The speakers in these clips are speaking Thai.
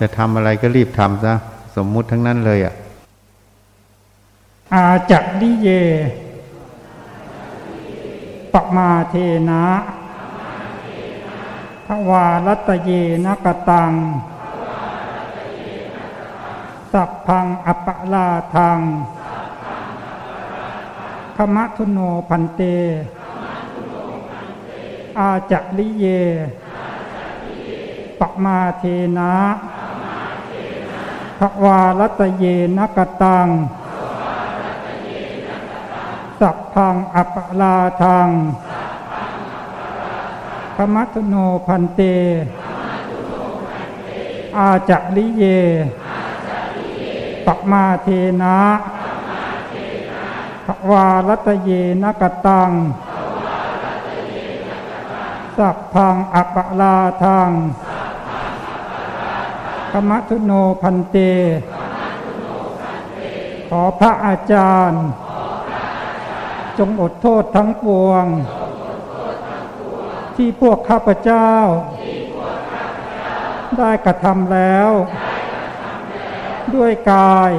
จะทำอะไรก็รีบทำซะสมมุติทั้งนั้นเลยอะ อาจักดิเยปมาเทนะภวารัตเยนกตัง สัพพังอปลาทังขมะทุโนพันเต อาจักลิเยปมาเทนะ ภวารัตเยนกตัง สัพพังอปลาทังขมัตโนพันเต อาจักลิเยปมาเทนะภวารัตเยนกตัง สัพพังอปลาทัง ขมัตโนพันเต ขอพระอาจารย์ จงอดโทษทั้งปวง ที่พวกข้าพเจ้า ได้กระทำแล้ว ด้วยกาย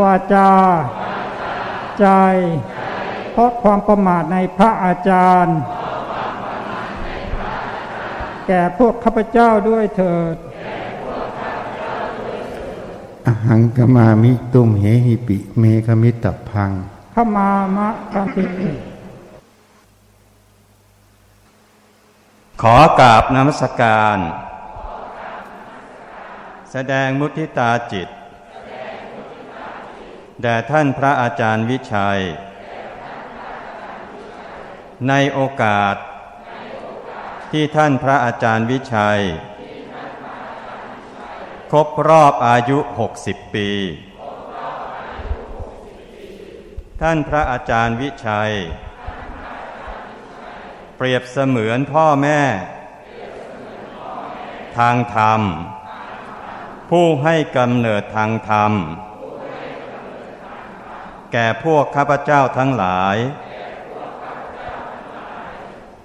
วาจา ใจ เพราะความประมาทในพระอาจารย์แก่พวกข้าพเจ้าด้วยเถิด อหังกมามิตุมเหหิปิ เมฆมิตพังขมามะคันติขอกราบนมัสการ แสดงมุทิตาจิต แด่ท่านพระอาจารย์วิชัย ในโอกาสที่ท่านพระอาจารย์วิชัย ครบรอบอายุ 60 ปี ท่านพระอาจารย์วิชัย เปรียบเสมือนพ่อแม่ ทางธรรม ผู้ให้กำเนิดทางธรรม แก่พวกข้าพเจ้าทั้งหลาย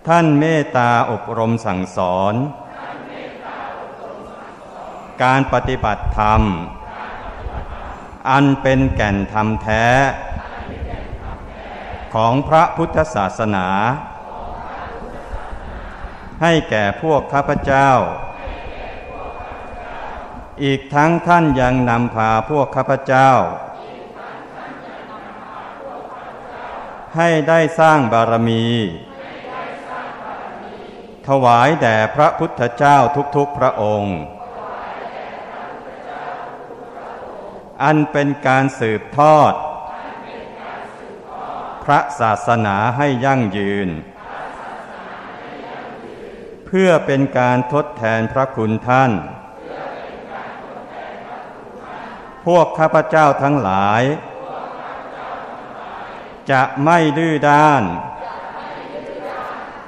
ท่านเมตตาอบรมสั่งสอน การปฏิบัติธรรม อันเป็นแก่นธรรมแท้ ของพระพุทธศาสนา ให้แก่พวกข้าพเจ้า อีกทั้งท่านยังนำพาพวกข้าพเจ้า ให้ได้สร้างบารมีถวายแด่พระพุทธเจ้าทุกๆพระองค์ อันเป็นการสืบทอด พระศาสนาให้ยั่งยืน เพื่อเป็นการทดแทนพระคุณท่าน พวกข้าพเจ้าทั้งหลาย จะไม่ดื้อด้าน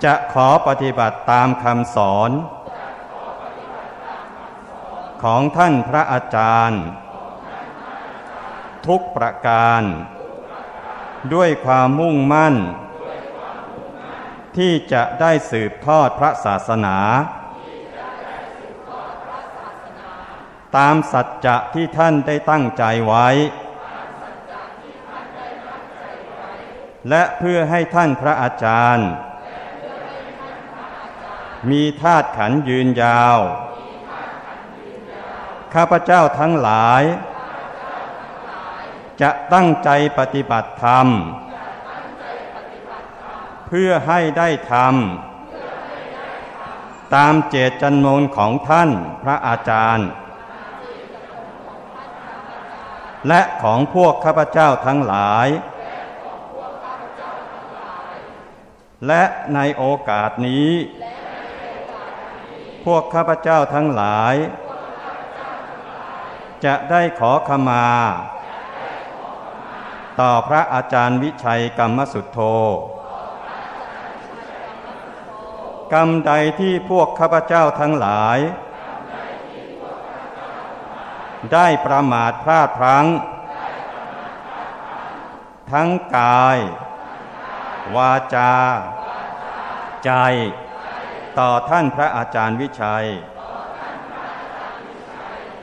จะขอปฏิบัติตามคำสอน ของท่านพระอาจารย์ ทุกประการ ด้วยความมุ่งมั่น ที่จะได้สืบทอดพระศาสนา ตามสัจจะที่ท่านได้ตั้งใจไว้ และเพื่อให้ท่านพระอาจารย์ มีธาตุขันยืนยาว ข้าพเจ้าทั้งหลาย จะตั้งใจปฏิบัติธรรม เพื่อให้ได้ทำตามเจตจำนงของท่านพระอาจารย์ และของพวกข้าพเจ้าทั้งหลาย และในโอกาสนี้ พวกข้าพเจ้าทั้งหลาย จะได้ขอขมา ต่อพระอาจารย์วิชัยกรรมสุทโธกรรมใดที่พวกข้าพเจ้าทั้งหลาย ได้ประมาทพลาดพลั้ง ทั้งกาย วาจา ใจ ต่อท่านพระอาจารย์วิชัย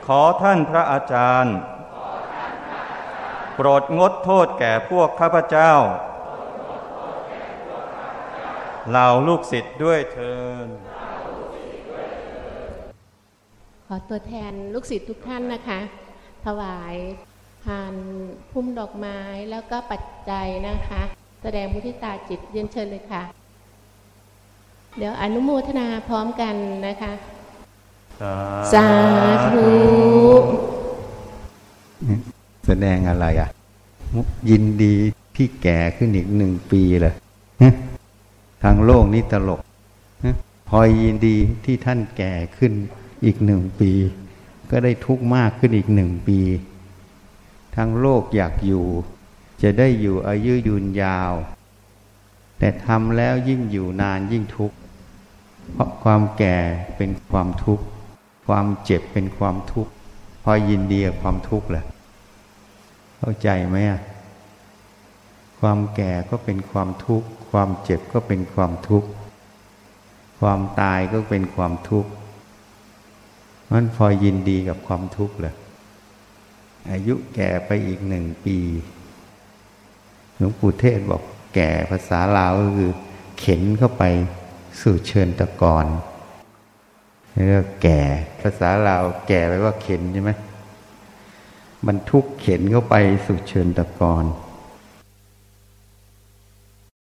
ขอท่านพระอาจารย์ โปรดงดโทษแก่พวกข้าพเจ้าเหล่าลูกศิษย์ด้วยเทินขอตัวแทนลูกศิษย์ทุกท่านนะคะ ถวายพานพุ่มดอกไม้แล้วก็ปัจจัยนะคะ แสดงมุทิตาจิตเรียนเชิญเลยค่ะ เดี๋ยวอนุโมทนาพร้อมกันนะคะ สาธุแส ดงอะไรอะ ยินดีที่แก่ขึ้นอีกหนึ่งปีเลยฮะทางโลกนี้ตลกฮะพอยยินดีที่ท่านแก่ขึ้นอีกหนึ่งปี ก็ได้ทุกข์มากขึ้นอีกหนึ่งปี ทางโลกอยากอยู่ จะได้อยู่อายุยืนยาว แต่ทำแล้วยิ่งอยู่นานยิ่งทุกข์เพราะความแก่เป็นความทุกข์ความเจ็บเป็นความทุกข์พอยินดีกับความทุกข์แหละ เข้าใจไหมอะความแก่ก็เป็นความทุกข์ ความเจ็บก็เป็นความทุกข์ ความตายก็เป็นความทุกข์มันพอยินดีกับความทุกข์แหละอายุแก่ไปอีกหนึ่งปี หลวงปู่เทศบอกแก่ภาษาลาวก็คือ เข็นเข้าไปสู่เชิญตะกอนนี่ก็แก่ภาษาลาวแก่ไปว่าเข็นใช่ไหม บรรทุกเข็นเข้าไปสู่เชิญตะกอน